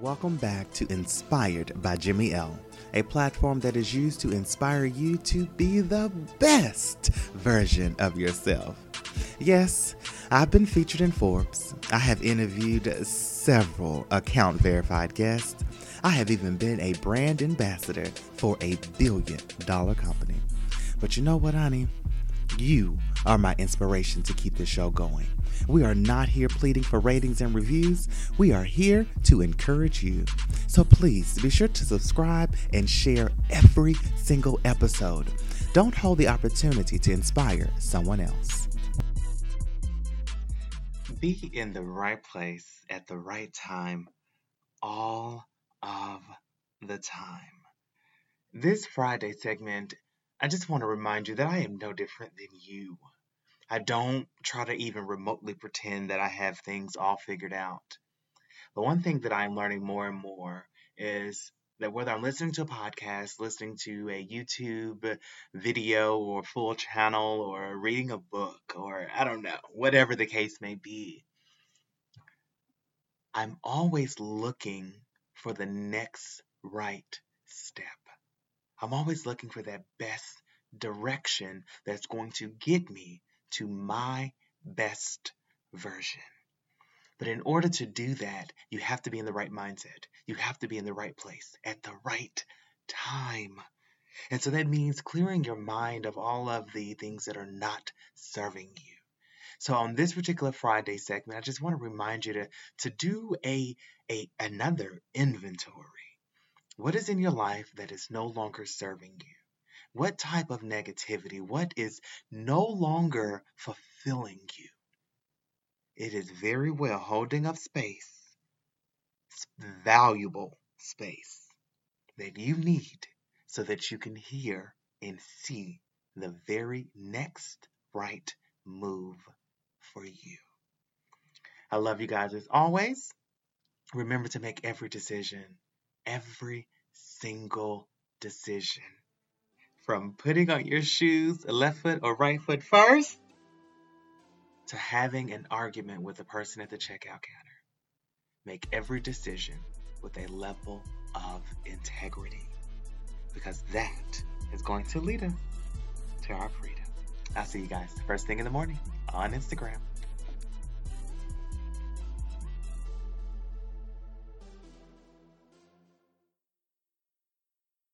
Welcome back to Inspired by Jimmy L, a platform that is used to inspire you to be the best version of yourself. Yes, I've been featured in Forbes. I have interviewed several account verified guests. I have even been a brand ambassador for a billion dollar company. But you know what, honey? You are my inspiration to keep the show going. We are not here pleading for ratings and reviews. We are here to encourage you. So please be sure to subscribe and share every single episode. Don't hold the opportunity to inspire someone else. Be in the right place at the right time all of the time. This Friday segment, I just want to remind you that I am no different than you. I don't try to even remotely pretend that I have things all figured out. The one thing that I'm learning more and more is that whether I'm listening to a podcast, listening to a YouTube video or full channel, or reading a book, or I don't know, whatever the case may be, I'm always looking for the next right step. I'm always looking for that best direction that's going to get me to my best version. But in order to do that, you have to be in the right mindset. You have to be in the right place at the right time. And so that means clearing your mind of all of the things that are not serving you. So on this particular Friday segment, I just want to remind you to, to do a, a another inventory. What is in your life that is no longer serving you? What type of negativity? What is no longer fulfilling you? It is very well holding up space, valuable space that you need so that you can hear and see the very next right move for you. I love you guys as always. Remember to make every decision, every single decision from putting on your shoes, left foot or right foot first, to having an argument with the person at the checkout counter. Make every decision with a level of integrity because that is going to lead us to our freedom. I'll see you guys first thing in the morning on Instagram.